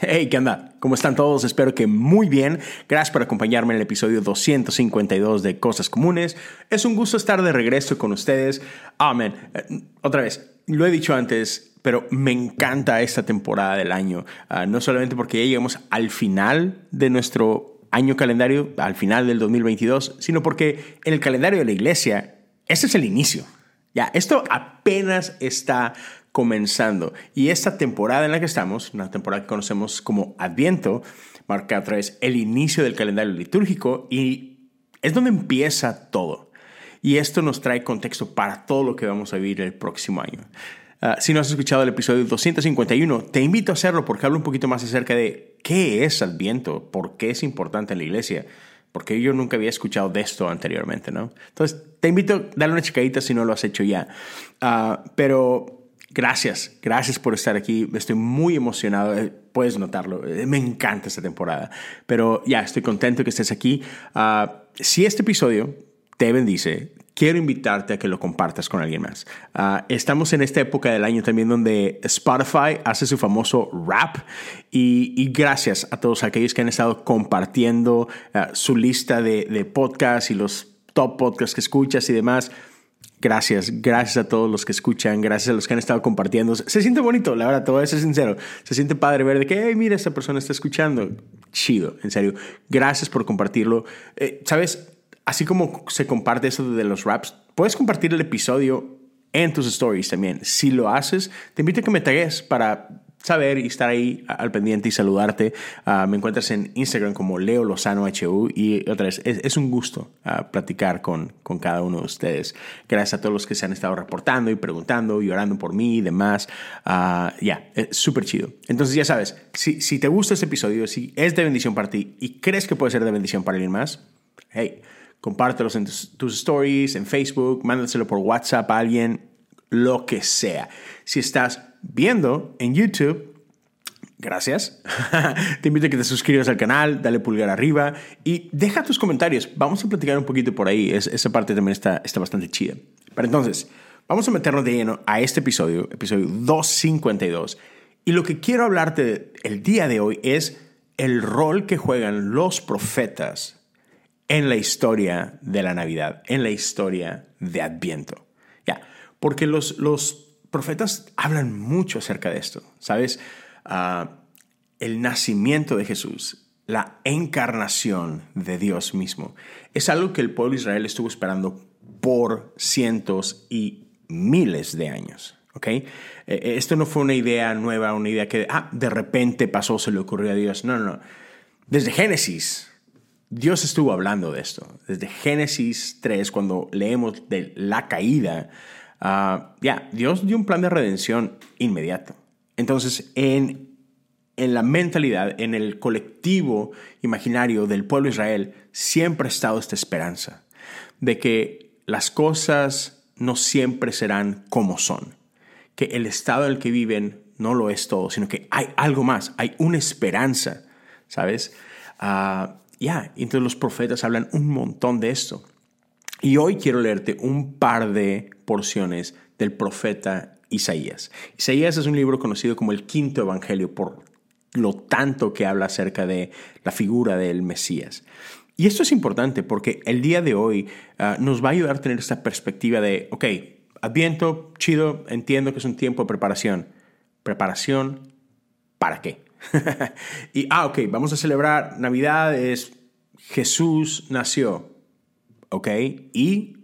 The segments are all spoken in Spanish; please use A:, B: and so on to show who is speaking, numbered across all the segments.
A: Hey, ¿qué onda? ¿Cómo están todos? Espero que muy bien. Gracias por acompañarme en el episodio 252 de Cosas Comunes. Es un gusto estar de regreso con ustedes. Amén. Eh, otra vez, lo he dicho antes, pero me encanta esta temporada del año. Ah, no solamente porque ya llegamos al final de nuestro año calendario, al final del 2022, sino porque en el calendario de la iglesia, este es el inicio. Ya, esto apenas está comenzando. Y esta temporada en la que estamos, una temporada que conocemos como Adviento, marca otra vez el inicio del calendario litúrgico y es donde empieza todo. Y esto nos trae contexto para todo lo que vamos a vivir el próximo año. Ah, si no has escuchado el episodio 251, te invito a hacerlo porque hablo un poquito más acerca de qué es Adviento, por qué es importante en la iglesia, porque yo nunca había escuchado de esto anteriormente, ¿no? Entonces, te invito a darle una checadita si no lo has hecho ya. Uh, pero Gracias, gracias por estar aquí. Estoy muy emocionado, eh, puedes notarlo. Eh, me encanta esta temporada, pero ya estoy contento que estés aquí. Ah, si este episodio te bendice, quiero invitarte a que lo compartas con alguien más. Ah, estamos en esta época del año también donde Spotify hace su famoso rap y, gracias a todos aquellos que han estado compartiendo ah, su lista de, de podcasts y los top podcasts que escuchas y demás. Gracias, gracias a todos los que escuchan, gracias a los que han estado compartiendo. Se siente bonito, la verdad, te voy a ser sincero. Se siente padre ver de que, hey, mira, esta persona está escuchando. Chido, en serio. Gracias por compartirlo. Eh, ¿Sabes? Así como se comparte eso de los raps, puedes compartir el episodio en tus stories también. Si lo haces, te invito a que me tagues para saber y estar ahí al pendiente y saludarte. Ah, me encuentras en Instagram como Leo Lozano HU y otra vez, es, un gusto ah, platicar con, con cada uno de ustedes. Gracias a todos los que se han estado reportando y preguntando y orando por mí y demás. Ah, ya, es súper chido. Entonces ya sabes, si, si te gusta este episodio, si es de bendición para ti y crees que puede ser de bendición para alguien más, hey, compártelos en tus, tus stories, en Facebook, mándaselo por WhatsApp a alguien, lo que sea. Si estás viendo en YouTube, gracias. te invito a que te suscribas al canal, dale pulgar arriba y deja tus comentarios. Vamos a platicar un poquito por ahí. esa parte también está, está bastante chida. Pero entonces, vamos a meternos de lleno a este episodio, episodio 252. Y lo que quiero hablarte el día de hoy es el rol que juegan los profetas en la historia de la Navidad, en la historia de Adviento. Ya, porque los, los profetas hablan mucho acerca de esto, ¿sabes? Ah, el nacimiento de Jesús, la encarnación de Dios mismo, es algo que el pueblo de Israel estuvo esperando por cientos y miles de años. ¿ok? Eh, eh, esto no fue una idea nueva, una idea que ah, de repente pasó, se le ocurrió a Dios. No, no, no. Desde Génesis, Dios estuvo hablando de esto. Desde Génesis 3, cuando leemos de la caída, Ah, ya, Dios dio un plan de redención inmediato. Entonces, en, en la mentalidad, en el colectivo imaginario del pueblo de Israel, siempre ha estado esta esperanza de que las cosas no siempre serán como son, que el estado en el que viven no lo es todo, sino que hay algo más, hay una esperanza, ¿sabes? Ah, ya, entonces los profetas hablan un montón de esto. Y hoy quiero leerte un par de porciones del profeta Isaías. Isaías es un libro conocido como el quinto evangelio por lo tanto que habla acerca de la figura del Mesías. Y esto es importante porque el día de hoy ah, nos va a ayudar a tener esta perspectiva de, ok, Adviento, chido, entiendo que es un tiempo de preparación. ¿Preparación para qué? y, ah, ok, vamos a celebrar Navidad, es Jesús nació. ¿Ok? Y,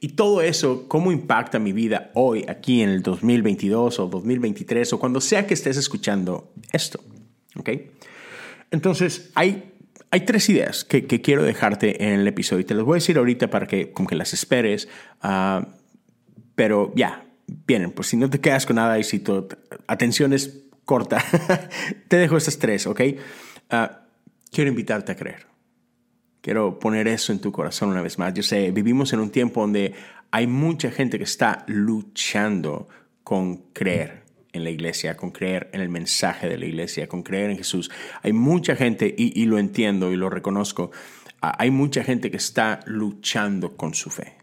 A: y todo eso, ¿cómo impacta mi vida hoy, aquí en el 2022 o 2023 o cuando sea que estés escuchando esto? ¿Ok? Entonces, hay, hay tres ideas que, quiero dejarte en el episodio y te las voy a decir ahorita para que como que las esperes, uh, pero ya, vienen, por si no te quedas con nada y si tu atención es corta, te dejo estas tres, ¿ok? Uh, quiero invitarte a creer. Quiero poner eso en tu corazón una vez más. Yo sé, vivimos en un tiempo donde hay mucha gente que está luchando con creer en la iglesia, con creer en el mensaje de la iglesia, con creer en Jesús. Hay mucha gente, y, lo entiendo y lo reconozco, hay mucha gente que está luchando con su fe.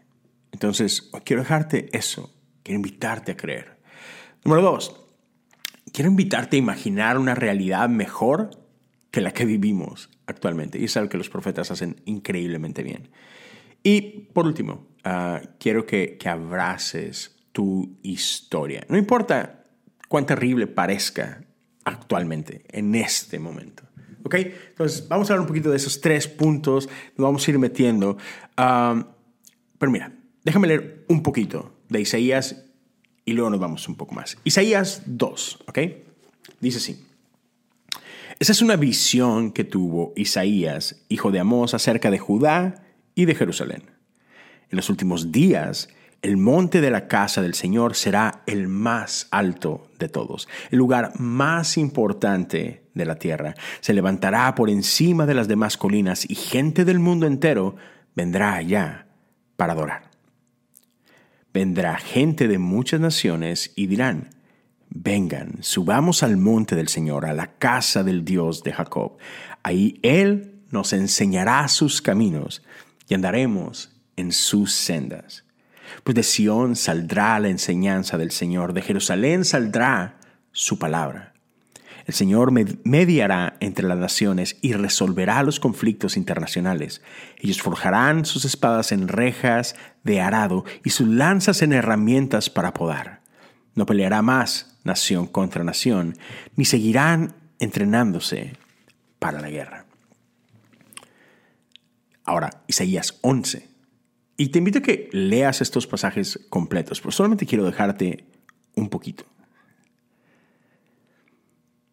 A: Entonces, quiero dejarte eso, quiero invitarte a creer. Número dos, quiero invitarte a imaginar una realidad mejor que la que vivimos actualmente. Y es algo que los profetas hacen increíblemente bien. Y por último, ah, quiero que, que abraces tu historia. No importa cuán terrible parezca actualmente, en este momento. ¿Ok? Entonces, vamos a hablar un poquito de esos tres puntos, nos vamos a ir metiendo. Ah, pero mira, déjame leer un poquito de Isaías y luego nos vamos un poco más. Isaías 2, ¿ok? Dice así. Esa es una visión que tuvo Isaías, hijo de Amós, acerca de Judá y de Jerusalén. En los últimos días, el monte de la casa del Señor será el más alto de todos, el lugar más importante de la tierra. Se levantará por encima de las demás colinas y gente del mundo entero vendrá allá para adorar vendrá gente de muchas naciones y dirán, vengan, subamos al monte del Señor, a la casa del Dios de Jacob. Ahí Él nos enseñará sus caminos y andaremos en sus sendas. Pues de Sión saldrá la enseñanza del Señor, de Jerusalén saldrá su palabra. El Señor mediará entre las naciones y resolverá los conflictos internacionales. Ellos forjarán sus espadas en rejas de arado y sus lanzas en herramientas para podar. No peleará más nación contra nación, ni seguirán entrenándose para la guerra. Ahora, Isaías 11. Y te invito a que leas estos pasajes completos, pero solamente quiero dejarte un poquito.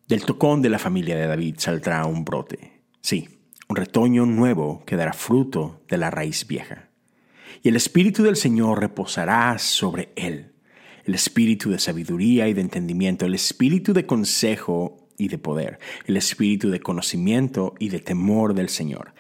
A: Del tocón de la familia de David saldrá un brote. Sí, un retoño nuevo que dará fruto de la raíz vieja. Y el Espíritu del Señor reposará sobre él. El Espíritu de sabiduría y de entendimiento, el Espíritu de consejo y de poder, el Espíritu de conocimiento y de temor del Señor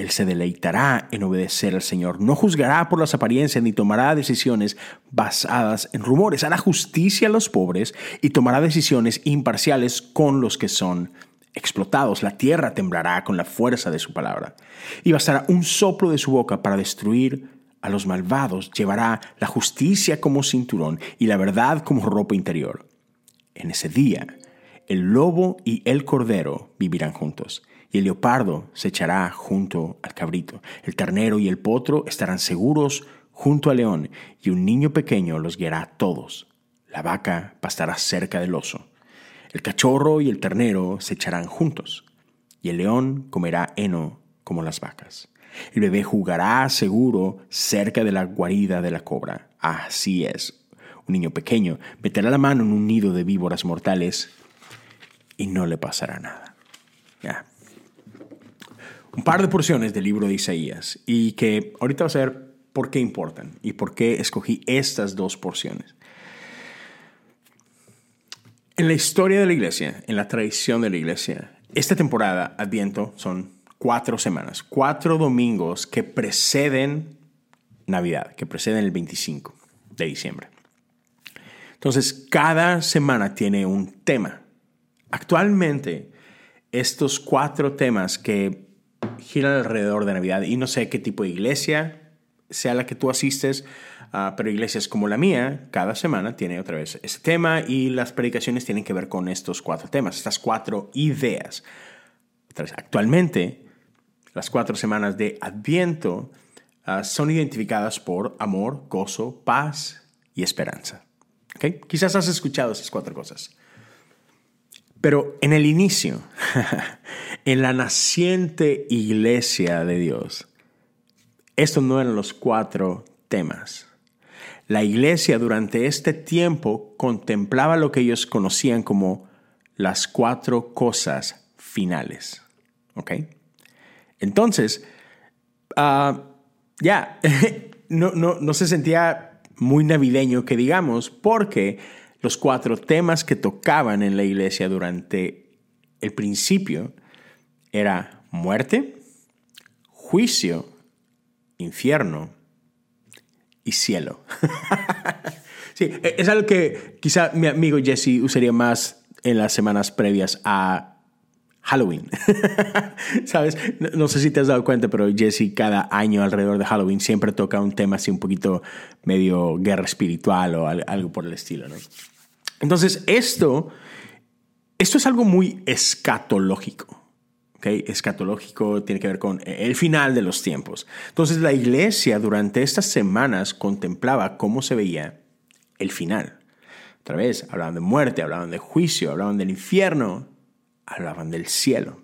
A: él se deleitará en obedecer al Señor. No juzgará por las apariencias ni tomará decisiones basadas en rumores. Hará justicia a los pobres y tomará decisiones imparciales con los que son explotados. La tierra temblará con la fuerza de su palabra. Y bastará un soplo de su boca para destruir a los malvados. Llevará la justicia como cinturón y la verdad como ropa interior. En ese día, el lobo y el cordero vivirán juntos y el leopardo se echará junto al cabrito. El ternero y el potro estarán seguros junto al león, y un niño pequeño los guiará a todos. La vaca pastará cerca del oso. El cachorro y el ternero se echarán juntos, y el león comerá heno como las vacas. El bebé jugará seguro cerca de la guarida de la cobra. Así es. Un niño pequeño meterá la mano en un nido de víboras mortales y no le pasará nada. Ya, un par de porciones del libro de Isaías y que ahorita vas a ver por qué importan y por qué escogí estas dos porciones. En la historia de la iglesia, en la tradición de la iglesia, esta temporada Adviento son cuatro semanas, cuatro domingos que preceden Navidad, que preceden el 25 de diciembre. Entonces, cada semana tiene un tema. Actualmente, estos cuatro temas que giran alrededor de Navidad. Y no sé qué tipo de iglesia sea la que tú asistes, uh, pero iglesias como la mía, cada semana tiene otra vez este tema y las predicaciones tienen que ver con estos cuatro temas, estas cuatro ideas. Actualmente, las cuatro semanas de Adviento uh, son identificadas por amor, gozo, paz y esperanza. ¿Okay? Quizás has escuchado esas cuatro cosas. Pero en el inicio, en la naciente iglesia de Dios, estos no eran los cuatro temas. La iglesia durante este tiempo contemplaba lo que ellos conocían como las cuatro cosas finales. ¿Ok? Entonces, ah, ya, no, no, no se sentía muy navideño que digamos, porque los cuatro temas que tocaban en la iglesia durante el principio era muerte, juicio, infierno y cielo. sí, es algo que quizá mi amigo Jesse usaría más en las semanas previas a Halloween. ¿Sabes? No, sé si te has dado cuenta, pero Jesse cada año alrededor de Halloween siempre toca un tema así un poquito medio guerra espiritual o algo por el estilo, ¿no? Entonces, esto esto es algo muy escatológico. Escatológico tiene que ver con el final de los tiempos. Entonces la iglesia durante estas semanas contemplaba cómo se veía el final. Otra vez, hablaban de muerte, hablaban de juicio, hablaban del infierno, hablaban del cielo.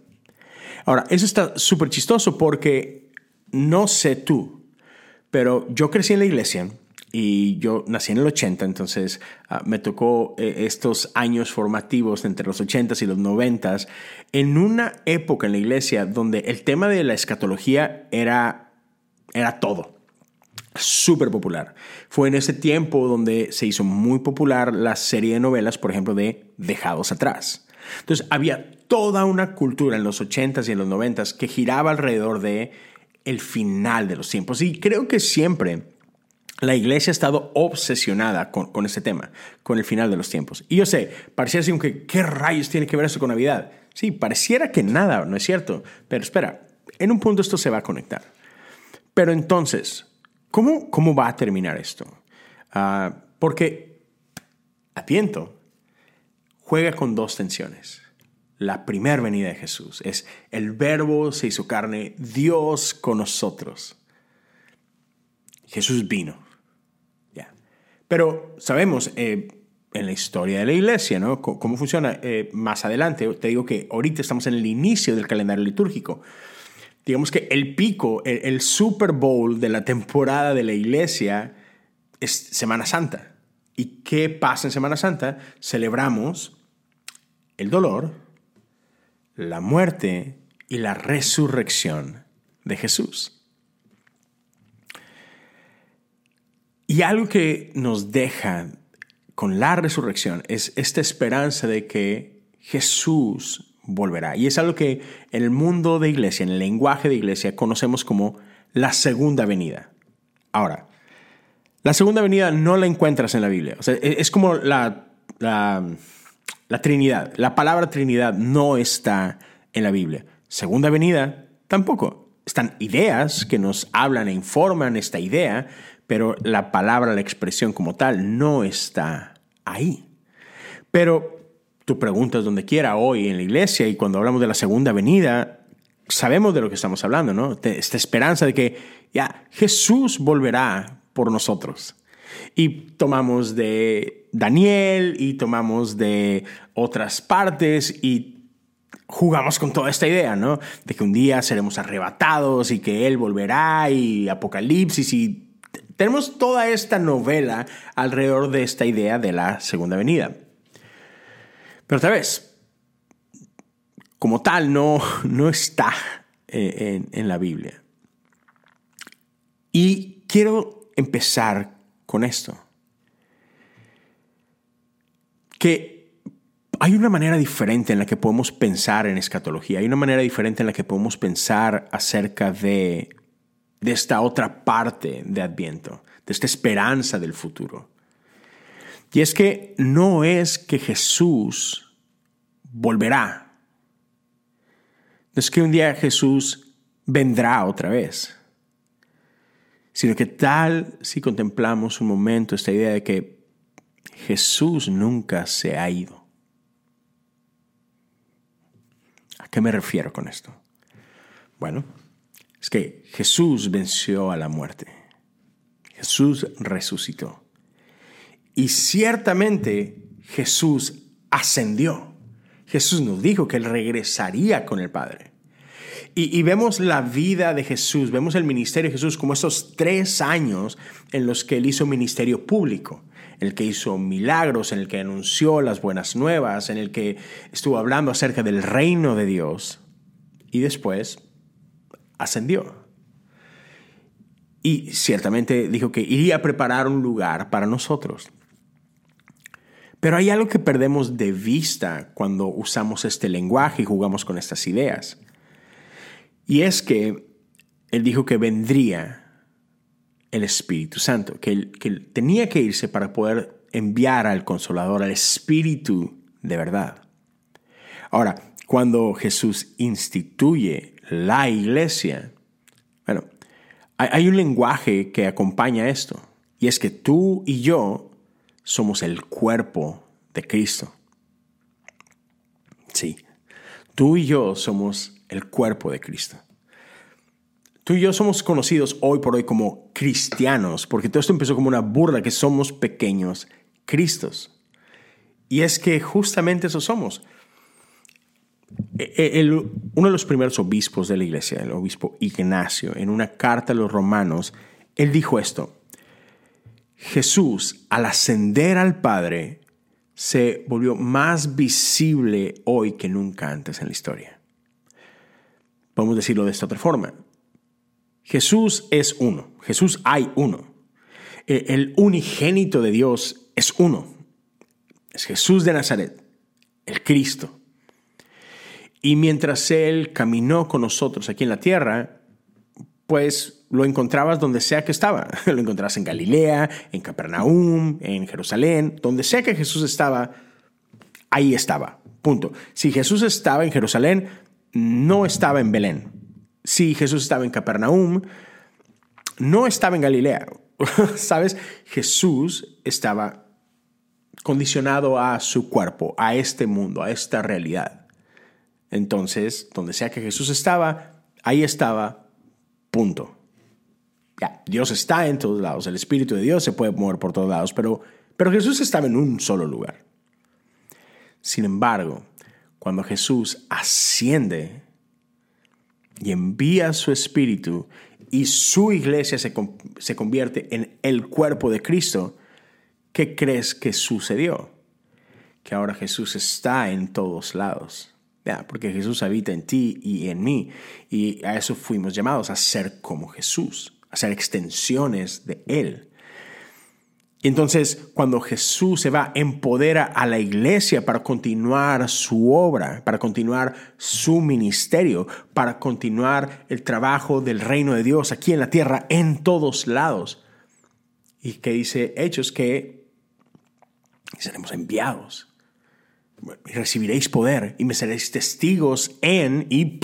A: Ahora, eso está súper chistoso porque no sé tú, pero yo crecí en la iglesia y yo nací en el 80, entonces ah, me tocó eh, estos años formativos entre los 80s y los 90s en una época en la iglesia donde el tema de la escatología era, era todo súper popular. Fue en ese tiempo donde se hizo muy popular la serie de novelas, por ejemplo, de Dejados atrás. Entonces había toda una cultura en los 80s y en los 90s que giraba alrededor de el final de los tiempos. Y creo que siempre la iglesia ha estado obsesionada con, con tema, con el final de los tiempos. Y yo sé, pareciera así que, ¿qué rayos tiene que ver eso con Navidad? Sí, pareciera que nada, ¿no es cierto? Pero espera, en un punto esto se va a conectar. Pero entonces, ¿cómo, cómo va a terminar esto? Uh, porque Adviento juega con dos tensiones. La primera venida de Jesús es el verbo se hizo carne, Dios con nosotros. Jesús vino. Pero sabemos eh, en la historia de la iglesia, ¿no? cómo funciona eh, más adelante. Te digo que ahorita estamos en el inicio del calendario litúrgico. Digamos que el pico, el, el Super Bowl de la temporada de la iglesia es Semana Santa. ¿Y qué pasa en Semana Santa? Celebramos el dolor, la muerte y la resurrección de Jesús. Y algo que nos deja con la resurrección es esta esperanza de que Jesús volverá. Y es algo que en el mundo de iglesia, en el lenguaje de iglesia, conocemos como la segunda venida. Ahora, la segunda venida no la encuentras en la Biblia. E-, es como la, la, la Trinidad. La palabra Trinidad no está en la Biblia. Segunda venida tampoco. Están ideas que nos hablan e informan esta idea, pero la palabra, la expresión como tal no está ahí. Pero tú preguntas donde quiera hoy en la iglesia y cuando hablamos de la segunda venida, sabemos de lo que estamos hablando, ¿no? Esta esperanza de que ya Jesús volverá por nosotros. Y tomamos de Daniel y tomamos de otras partes y jugamos con toda esta idea, ¿no? De que un día seremos arrebatados y que Él volverá y Apocalipsis y tenemos toda esta novela alrededor de esta idea de la segunda venida. Pero otra vez, como tal, no, no está eh, en, en la Biblia. Y quiero empezar con esto. Que hay una manera diferente en la que podemos pensar en escatología, hay una manera diferente en la que podemos pensar acerca de de esta otra parte de Adviento, de esta esperanza del futuro. Y es que no es que Jesús volverá. No es que un día Jesús vendrá otra vez. Sino que tal si contemplamos un momento esta idea de que Jesús nunca se ha ido. ¿A qué me refiero con esto? Bueno, es que Jesús venció a la muerte. Jesús resucitó. Y ciertamente Jesús ascendió. Jesús nos dijo que Él regresaría con el Padre. Y, vemos la vida de Jesús, vemos el ministerio de Jesús como esos tres años en los que Él hizo ministerio público, en el que hizo milagros, en el que anunció las buenas nuevas, en el que estuvo hablando acerca del reino de Dios. Y después ascendió. Y ciertamente dijo que iría a preparar un lugar para nosotros. Pero hay algo que perdemos de vista cuando usamos este lenguaje y jugamos con estas ideas. Y es que Él dijo que vendría el Espíritu Santo, que él, que tenía que irse para poder enviar al Consolador, al Espíritu de verdad. Ahora, cuando Jesús instituye la iglesia. Bueno, hay un lenguaje que acompaña esto, y es que tú y yo somos el cuerpo de Cristo. Tú y yo somos el cuerpo de Cristo. Tú y yo somos conocidos hoy por hoy como cristianos, porque todo esto empezó como una burla, que somos pequeños Cristos. Y es que justamente eso somos. E, e, uno de los primeros obispos de la iglesia, el obispo Ignacio, en una carta a los romanos, él dijo esto, Jesús al ascender al Padre se volvió más visible hoy que nunca antes en la historia. Podemos decirlo de esta otra forma. Jesús es uno, Jesús hay uno. E, el unigénito de Dios es uno. Es Jesús de Nazaret, el Cristo. Y mientras Él caminó con nosotros aquí en la tierra, pues lo encontrabas donde sea que estaba. Lo encontrabas en Galilea, en Capernaum, en Jerusalén, donde sea que Jesús estaba, ahí estaba. Punto. Si Jesús estaba en Jerusalén, no estaba en Belén. Si Jesús estaba en Capernaum, no estaba en Galilea. ¿Sabes? Jesús estaba condicionado a su cuerpo, a este mundo, a esta realidad. Entonces, donde sea que Jesús estaba, ahí estaba, punto. Ya, Dios está en todos lados, el Espíritu de Dios se puede mover por todos lados, pero, pero Jesús estaba en un solo lugar. Sin embargo, cuando Jesús asciende y envía su Espíritu y su iglesia se, se convierte en el cuerpo de Cristo, ¿qué crees que sucedió? Que ahora Jesús está en todos lados. Ya, porque Jesús habita en ti y en mí. Y a eso fuimos llamados, a ser como Jesús, a ser extensiones de Él. Entonces, cuando Jesús se va, empodera a la iglesia para continuar su obra, para continuar su ministerio, para continuar el trabajo del reino de Dios aquí en la tierra, en todos lados. Y que dice Hechos que seremos enviados. Y recibiréis poder y me seréis testigos en y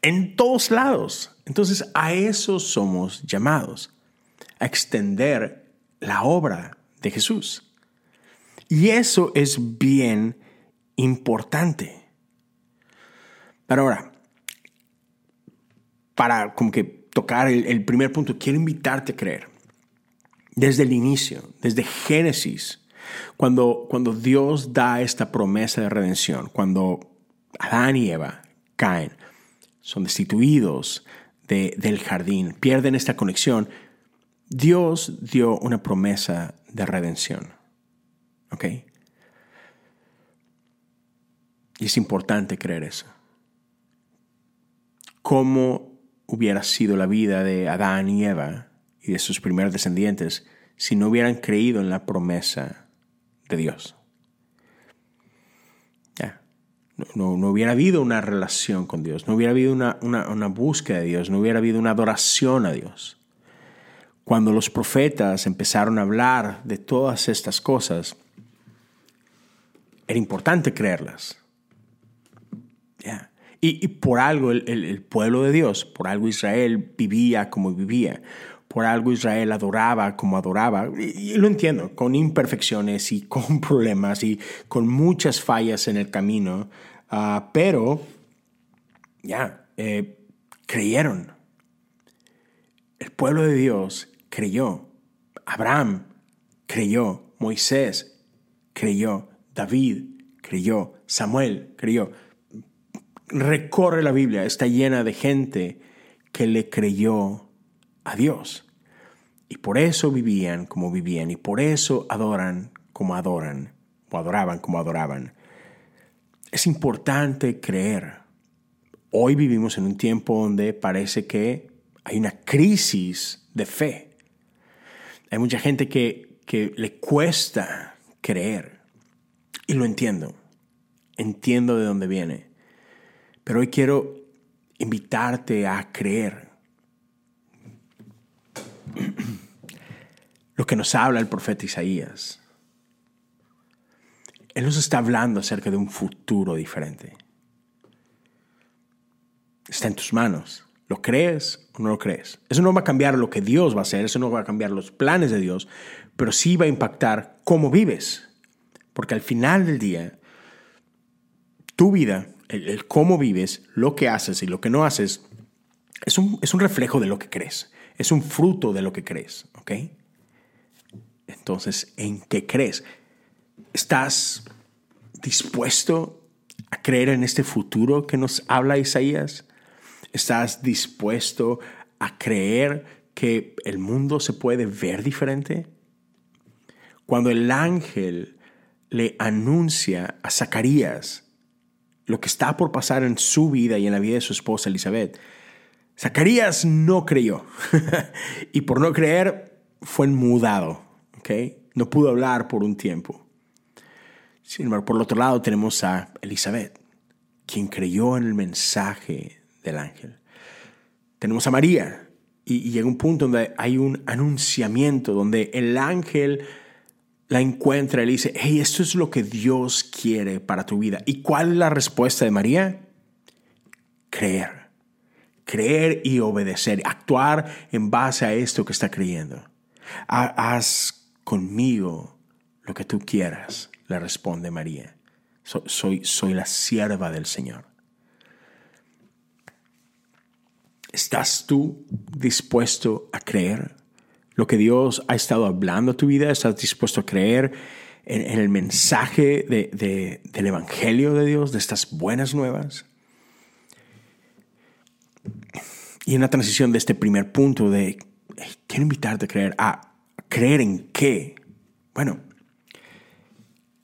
A: en todos lados. Entonces a eso somos llamados, a extender la obra de Jesús. Y eso es bien importante. Pero ahora, para como que tocar el, primer punto, quiero invitarte a creer. Desde el inicio, desde Génesis, cuando, cuando Dios da esta promesa de redención, cuando Adán y Eva caen, son destituidos del jardín, pierden esta conexión, Dios dio una promesa de redención. ¿Ok? Y es importante creer eso. ¿Cómo hubiera sido la vida de Adán y Eva y de sus primeros descendientes si no hubieran creído en la promesa de Dios. Ya. No, hubiera habido una relación con Dios, no hubiera habido una, una búsqueda de Dios, no hubiera habido una adoración a Dios. Cuando los profetas empezaron a hablar de todas estas cosas, era importante creerlas. Y, y, por algo el, el, pueblo de Dios, por algo Israel vivía como vivía, por algo Israel adoraba como adoraba, y, lo entiendo, con imperfecciones y con problemas y con muchas fallas en el camino, ah, pero ya, eh, creyeron. El pueblo de Dios creyó. Abraham creyó. Moisés creyó. David creyó. Samuel creyó. Recorre la Biblia, está llena de gente que le creyó a Dios. Y por eso vivían como vivían y por eso adoran como adoran o adoraban como adoraban. Es importante creer. Hoy vivimos en un tiempo donde parece que hay una crisis de fe. Hay mucha gente que, que le cuesta creer. Y lo entiendo. Entiendo de dónde viene. Pero hoy quiero invitarte a creer lo que nos habla el profeta Isaías. Él nos está hablando acerca de un futuro diferente. Está en tus manos. ¿Lo crees o no lo crees? Eso no va a cambiar lo que Dios va a hacer, eso no va a cambiar los planes de Dios, pero sí va a impactar cómo vives. Porque al final del día, tu vida el, cómo vives, lo que haces y lo que no haces, es un, es un reflejo de lo que crees. Es un fruto de lo que crees, ¿ok? Entonces, ¿en qué crees? ¿Estás dispuesto a creer en este futuro que nos habla Isaías? ¿Estás dispuesto a creer que el mundo se puede ver diferente? Cuando el ángel le anuncia a Zacarías lo que está por pasar en su vida y en la vida de su esposa Elizabeth, Zacarías no creyó y por no creer fue enmudado, No pudo hablar por un tiempo. Sin embargo, por el otro lado tenemos a Elizabeth, quien creyó en el mensaje del ángel. Tenemos a María y, llega un punto donde hay un anunciamiento, donde el ángel la encuentra y le dice, hey, esto es lo que Dios quiere para tu vida. ¿Y cuál es la respuesta de María? Creer. Creer y obedecer. Actuar en base a esto que está creyendo. Haz conmigo lo que tú quieras, le responde María. soy, soy la sierva del Señor. ¿Estás tú dispuesto a creer lo que Dios ha estado hablando a tu vida? ¿Estás dispuesto a creer en, el mensaje del Evangelio de Dios, de estas buenas nuevas? Y en la transición de este primer punto de, quiero invitarte a creer, ¿a creer en qué? Bueno,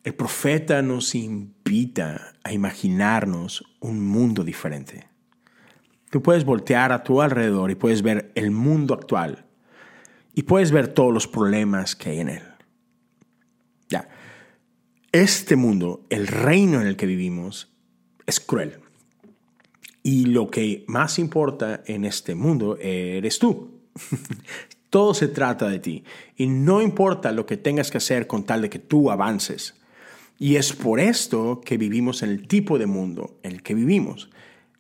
A: el profeta nos invita a imaginarnos un mundo diferente. Tú puedes voltear a tu alrededor y puedes ver el mundo actual y puedes ver todos los problemas que hay en él. Ya. Este mundo, el reino en el que vivimos, es cruel. Y lo que más importa en este mundo eres tú. Todo se trata de ti. Y no importa lo que tengas que hacer con tal de que tú avances. Y es por esto que vivimos en el tipo de mundo en el que vivimos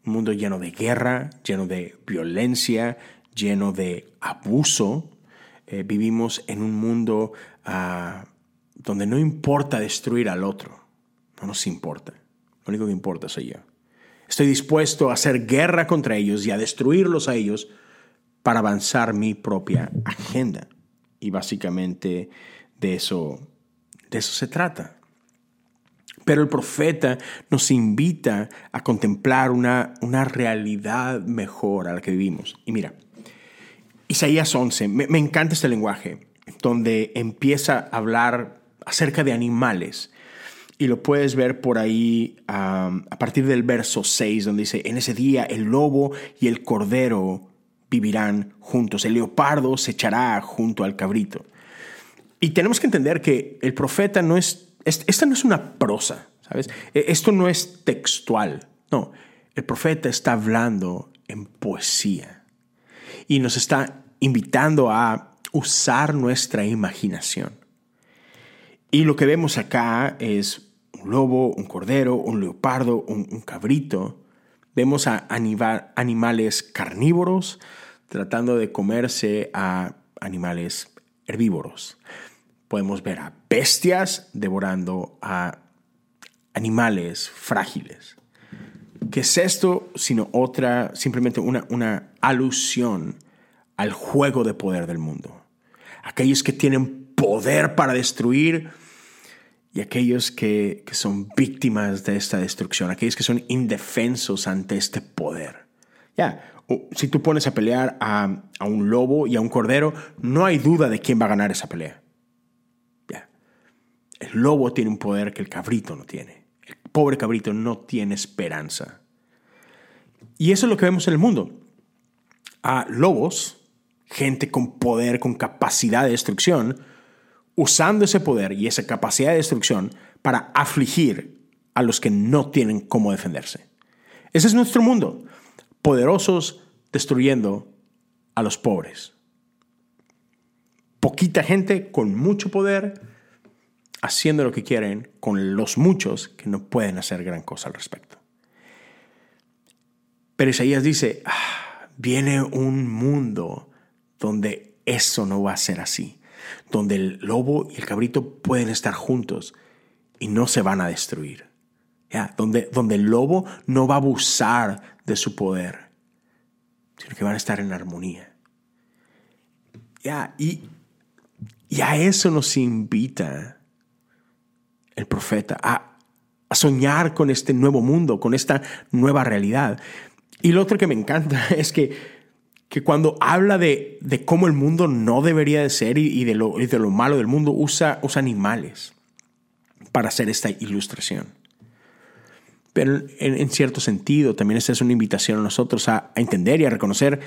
A: un mundo lleno de guerra, lleno de violencia, lleno de abuso. Eh, vivimos en un mundo ah, donde no importa destruir al otro, no nos importa. Lo único que importa soy yo. Estoy dispuesto a hacer guerra contra ellos y a destruirlos a ellos para avanzar mi propia agenda. Y básicamente de eso, de eso se trata. Pero el profeta nos invita a contemplar una, una realidad mejor a la que vivimos. Y mira, Isaías 11, me, encanta este lenguaje, donde empieza a hablar acerca de animales. Y lo puedes ver por ahí a partir del verso 6, donde dice, en ese día el lobo y el cordero vivirán juntos, el leopardo se echará junto al cabrito. Y tenemos que entender que el profeta no es esta no es una prosa, ¿sabes? E, esto no es textual. No, el profeta está hablando en poesía y nos está invitando a usar nuestra imaginación. Y lo que vemos acá es un lobo, un cordero, un leopardo, un, cabrito. Vemos a animales carnívoros tratando de comerse a animales herbívoros podemos ver a bestias devorando a animales frágiles. ¿Qué es esto sino otra, simplemente una, una alusión al juego de poder del mundo? Aquellos que tienen poder para destruir y aquellos que, que, son víctimas de esta destrucción, aquellos que son indefensos ante este poder. Ya, si tú pones a pelear a, a, un lobo y a un cordero, no hay duda de quién va a ganar esa pelea. El lobo tiene un poder que el cabrito no tiene. El pobre cabrito no tiene esperanza. Y eso es lo que vemos en el mundo. A lobos, gente con poder, con capacidad de destrucción, usando ese poder y esa capacidad de destrucción para afligir a los que no tienen cómo defenderse. Ese es nuestro mundo. Poderosos destruyendo a los pobres. Poquita gente con mucho poder haciendo lo que quieren con los muchos que no pueden hacer gran cosa al respecto. Pero Isaías dice, ah, viene un mundo donde eso no va a ser así, donde el lobo y el cabrito pueden estar juntos y no se van a destruir. Ya, donde, donde el lobo no va a abusar de su poder, sino que van a estar en armonía. Ya, y, y a eso nos invita el profeta, a, soñar con este nuevo mundo, con esta nueva realidad. Y lo otro que me encanta es que, que cuando habla de, de, cómo el mundo no debería de ser y, de, lo, y de, lo, malo del mundo, usa, usa animales para hacer esta ilustración. Pero en, cierto sentido, también esta es una invitación a nosotros a entender y a reconocer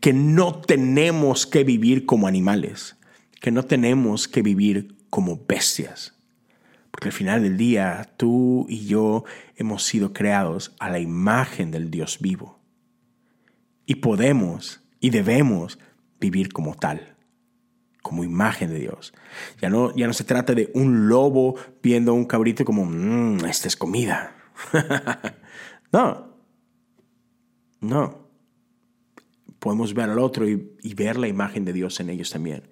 A: que no tenemos que vivir como animales, que no tenemos que vivir como bestias. Porque al final del día, tú y yo hemos sido creados a la imagen del Dios vivo. Y podemos y debemos vivir como tal, como imagen de Dios. Ya no, ya no se trata de un lobo viendo a un cabrito como, mmm, esta es comida. no, no. Podemos ver al otro y, y ver la imagen de Dios en ellos también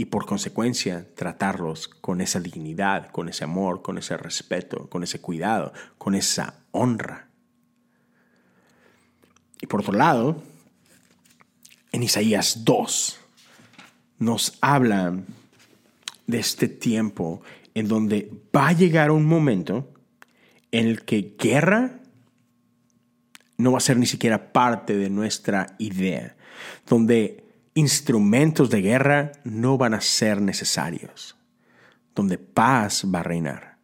A: y por consecuencia tratarlos con esa dignidad, con ese amor, con ese respeto, con ese cuidado, con esa honra. Y por otro lado, en Isaías 2 nos habla de este tiempo en donde va a llegar un momento en el que guerra no va a ser ni siquiera parte de nuestra idea, donde instrumentos de guerra no van a ser necesarios, donde paz va a reinar.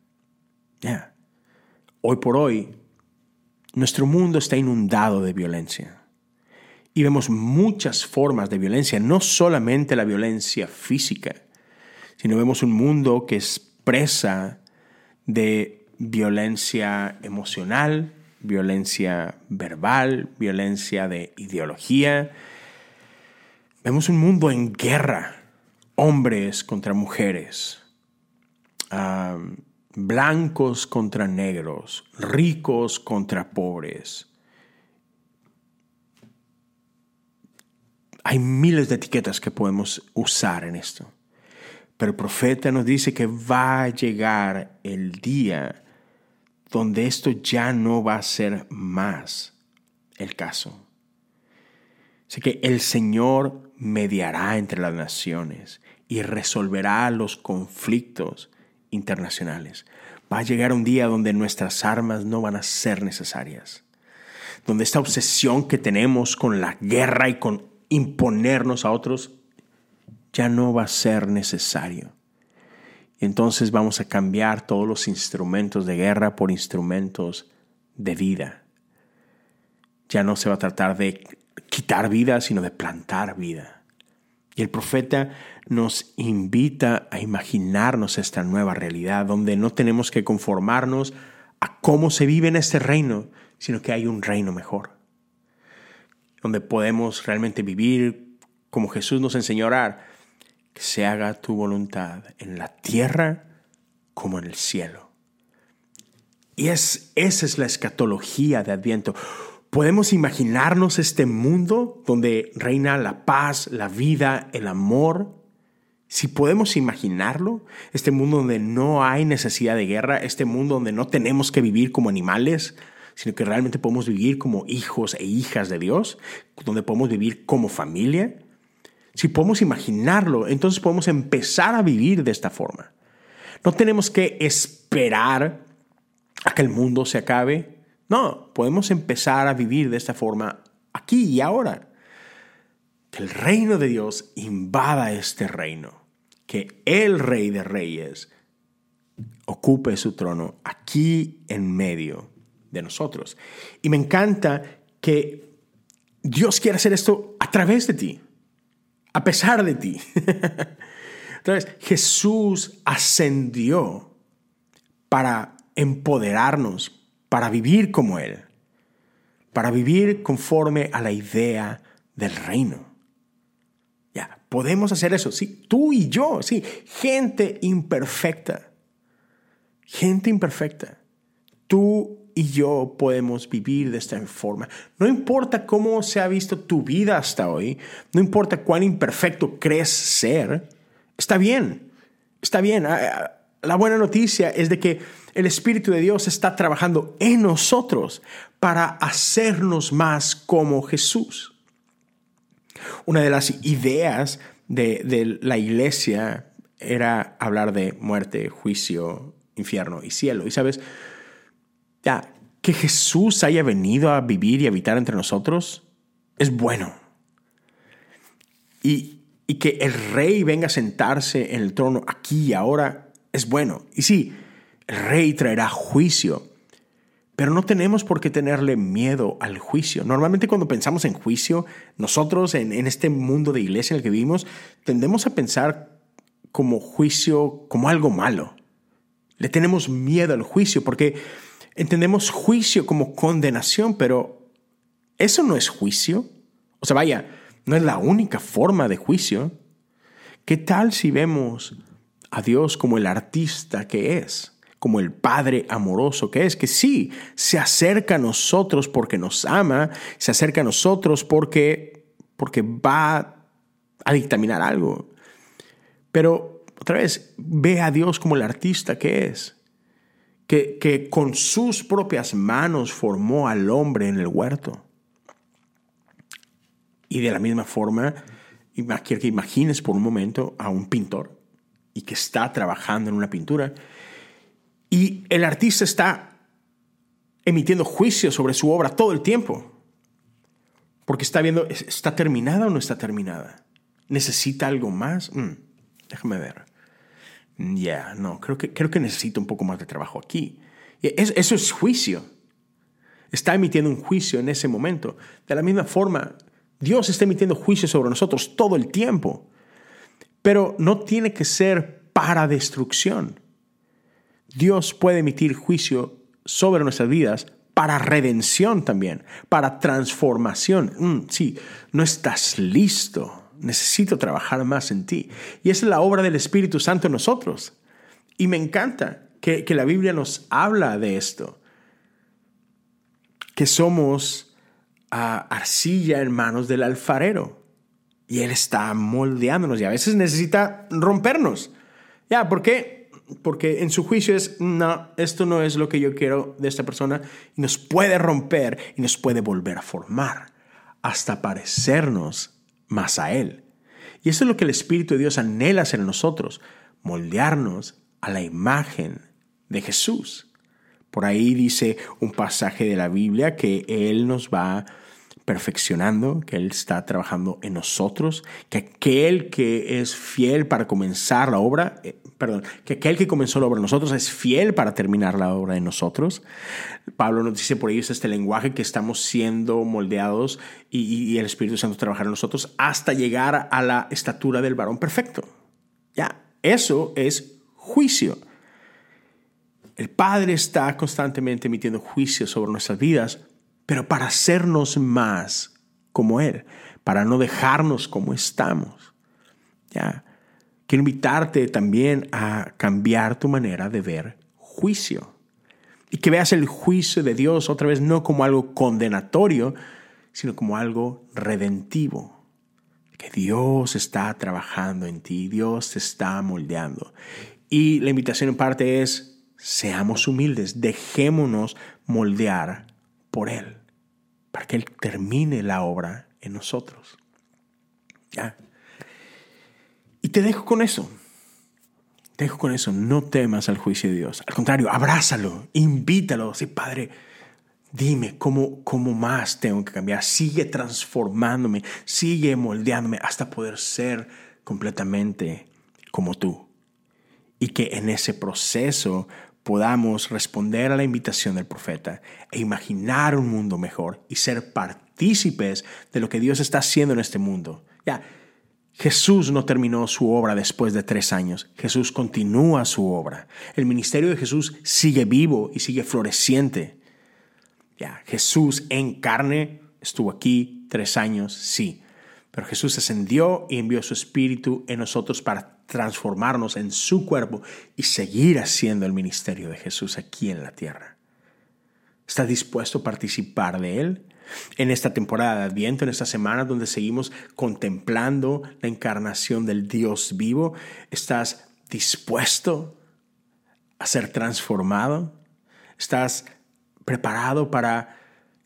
A: Hoy por hoy, nuestro mundo está inundado de violencia. Y vemos muchas formas de violencia, no solamente la violencia física, sino vemos un mundo que expresa de violencia emocional, violencia verbal, violencia de ideología, Vemos un mundo en guerra, hombres contra mujeres, blancos contra negros, ricos contra pobres. Hay miles de etiquetas que podemos usar en esto. Pero el profeta nos dice que va a llegar el día donde esto ya no va a ser más el caso. Así que el Señor mediará entre las naciones y resolverá los conflictos internacionales. Va a llegar un día donde nuestras armas no van a ser necesarias, donde esta obsesión que tenemos con la guerra y con imponernos a otros ya no va a ser necesario. Entonces vamos a cambiar todos los instrumentos de guerra por instrumentos de vida. Ya no se va a tratar de quitar vida, sino de plantar vida. Y el profeta nos invita a imaginarnos esta nueva realidad, donde no tenemos que conformarnos a cómo se vive en este reino, sino que hay un reino mejor, donde podemos realmente vivir como Jesús nos enseñó a orar, que se haga tu voluntad en la tierra como en el cielo. Y es, esa es la escatología de Adviento ¿Podemos imaginarnos este mundo donde reina la paz, la vida, el amor? Si podemos imaginarlo, este mundo donde no hay necesidad de guerra, este mundo donde no tenemos que vivir como animales, sino que realmente podemos vivir como hijos e hijas de Dios, donde podemos vivir como familia. Si podemos imaginarlo, entonces podemos empezar a vivir de esta forma. No tenemos que esperar a que el mundo se acabe, no, podemos empezar a vivir de esta forma aquí y ahora. Que el reino de Dios invada este reino. Que el rey de reyes ocupe su trono aquí en medio de nosotros. Y me encanta que Dios quiere hacer esto a través de ti, a pesar de ti. Entonces, Jesús ascendió para empoderarnos, para vivir como Él, para vivir conforme a la idea del reino. Ya, podemos hacer eso, sí, tú y yo, sí, gente imperfecta, gente imperfecta. Tú y yo podemos vivir de esta forma. No importa cómo se ha visto tu vida hasta hoy, no importa cuán imperfecto crees ser, está bien, está bien. Ah, ah, la buena noticia es de que el Espíritu de Dios está trabajando en nosotros para hacernos más como Jesús. Una de las ideas de, de la iglesia era hablar de muerte, juicio, infierno y cielo. Y sabes, ya, que Jesús haya venido a vivir y habitar entre nosotros es bueno. Y, y que el rey venga a sentarse en el trono aquí y ahora es bueno. Y sí, rey traerá juicio, pero no tenemos por qué tenerle miedo al juicio. Normalmente cuando pensamos en juicio, nosotros en, en este mundo de iglesia en el que vivimos, tendemos a pensar como juicio como algo malo. Le tenemos miedo al juicio porque entendemos juicio como condenación, pero eso no es juicio. O sea, vaya, no es la única forma de juicio. ¿Qué tal si vemos a Dios como el artista que es? Como el Padre amoroso que es, que sí, se acerca a nosotros porque nos ama, se acerca a nosotros porque, porque va a dictaminar algo. Pero otra vez, ve a Dios como el artista que es, que, que con sus propias manos formó al hombre en el huerto. Y de la misma forma, quiero que imagines por un momento a un pintor y que está trabajando en una pintura y el artista está emitiendo juicios sobre su obra todo el tiempo. Porque está viendo, ¿está terminada o no está terminada? ¿Necesita algo más? Mm, déjame ver. Ya, no, creo que, creo que necesita un poco más de trabajo aquí. eso es juicio. Está emitiendo un juicio en ese momento. De la misma forma, Dios está emitiendo juicio sobre nosotros todo el tiempo. Pero no tiene que ser para destrucción. Dios puede emitir juicio sobre nuestras vidas para redención también, para transformación. Mm, sí, no estás listo, necesito trabajar más en ti. Y es la obra del Espíritu Santo en nosotros. Y me encanta que, la Biblia nos habla de esto, que somos ah, arcilla en manos del alfarero. Y Él está moldeándonos y a veces necesita rompernos. Ya, ¿por qué? Porque en su juicio es, no, esto no es lo que yo quiero de esta persona, y nos puede romper y nos puede volver a formar hasta parecernos más a Él. Y eso es lo que el Espíritu de Dios anhela hacer en nosotros, moldearnos a la imagen de Jesús. Por ahí dice un pasaje de la Biblia que Él nos va a perfeccionando, que Él está trabajando en nosotros, que aquel que es fiel para comenzar la obra, eh, perdón, que aquel que comenzó la obra en nosotros es fiel para terminar la obra en nosotros. Pablo nos dice por ello es este lenguaje que estamos siendo moldeados y, el Espíritu Santo trabajar en nosotros hasta llegar a la estatura del varón perfecto. Ya, eso es juicio. El Padre está constantemente emitiendo juicio sobre nuestras vidas pero para hacernos más como Él, para no dejarnos como estamos. Ya. Quiero invitarte también a cambiar tu manera de ver juicio. Y que veas el juicio de Dios otra vez no como algo condenatorio, sino como algo redentivo. Que Dios está trabajando en ti, Dios te está moldeando. Y la invitación en parte es, seamos humildes, dejémonos moldear por Él, para que Él termine la obra en nosotros. ¿Ya? Y te dejo con eso. Te dejo con eso. No temas al juicio de Dios. Al contrario, abrázalo, invítalo. Sí, Padre, dime cómo, cómo más tengo que cambiar. Sigue transformándome, sigue moldeándome hasta poder ser completamente como tú. Y que en ese proceso podamos responder a la invitación del profeta e imaginar un mundo mejor y ser partícipes de lo que Dios está haciendo en este mundo. Ya, Jesús no terminó su obra después de tres años. Jesús continúa su obra. El ministerio de Jesús sigue vivo y sigue floreciente. Ya, Jesús en carne estuvo aquí tres años, sí. Pero Jesús ascendió y envió su espíritu en nosotros para transformarnos en su cuerpo y seguir haciendo el ministerio de Jesús aquí en la tierra. ¿Estás dispuesto a participar de él? En esta temporada de Adviento, en esta semana donde seguimos contemplando la encarnación del Dios vivo, ¿estás dispuesto a ser transformado? ¿Estás preparado para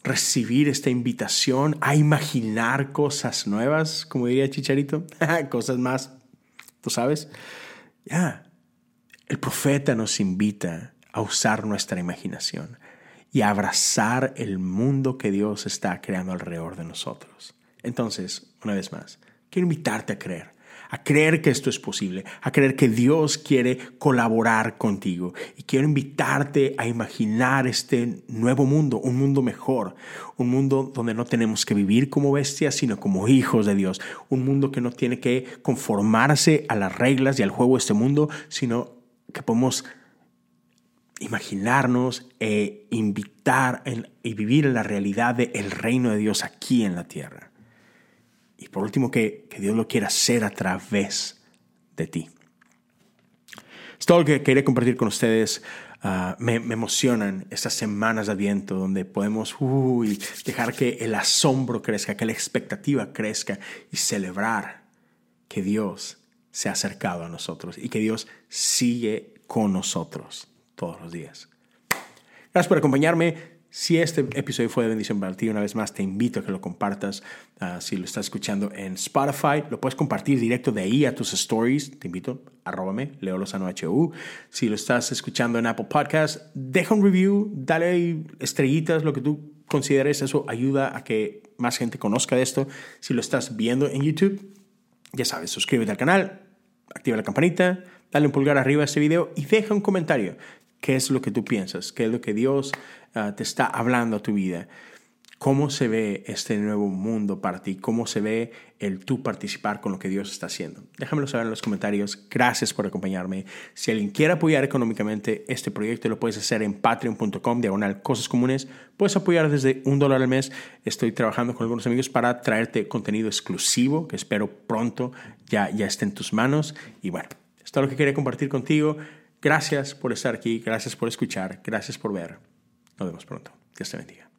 A: recibir esta invitación a imaginar cosas nuevas, como diría Chicharito? cosas más, tú sabes. Ya, el profeta nos invita a usar nuestra imaginación y a abrazar el mundo que Dios está creando alrededor de nosotros. Entonces, una vez más, quiero invitarte a creer a creer que esto es posible, a creer que Dios quiere colaborar contigo. Y quiero invitarte a imaginar este nuevo mundo, un mundo mejor, un mundo donde no tenemos que vivir como bestias, sino como hijos de Dios, un mundo que no tiene que conformarse a las reglas y al juego de este mundo, sino que podemos imaginarnos e invitar y vivir en la realidad del reino de Dios aquí en la tierra. Y por último, que, Dios lo quiera hacer a través de ti. Es todo lo que quería compartir con ustedes. Ah, me, emocionan estas semanas de Adviento donde podemos dejar que el asombro crezca, que la expectativa crezca y celebrar que Dios se ha acercado a nosotros y que Dios sigue con nosotros todos los días. Gracias por acompañarme. Si este episodio fue de bendición para ti, una vez más te invito a que lo compartas. Ah, si lo estás escuchando en Spotify, lo puedes compartir directo de ahí a tus stories. Te invito, arróbame, Leo Lozano HU. Si lo estás escuchando en Apple Podcast, deja un review, dale estrellitas, lo que tú consideres. Eso ayuda a que más gente conozca de esto. Si lo estás viendo en YouTube, ya sabes, suscríbete al canal, activa la campanita, dale un pulgar arriba a este video y deja un comentario qué es lo que tú piensas, qué es lo que Dios ah, te está hablando a tu vida. ¿Cómo se ve este nuevo mundo para ti? ¿Cómo se ve el tú participar con lo que Dios está haciendo? Déjamelo saber en los comentarios. Gracias por acompañarme. Si alguien quiere apoyar económicamente este proyecto, lo puedes hacer en patreon.com, diagonal cosas comunes. Puedes apoyar desde un dólar al mes. Estoy trabajando con algunos amigos para traerte contenido exclusivo que espero pronto ya, ya esté en tus manos. Y bueno, esto es lo que quería compartir contigo. Gracias por estar aquí, gracias por escuchar, gracias por ver. Nos vemos pronto. Dios te bendiga.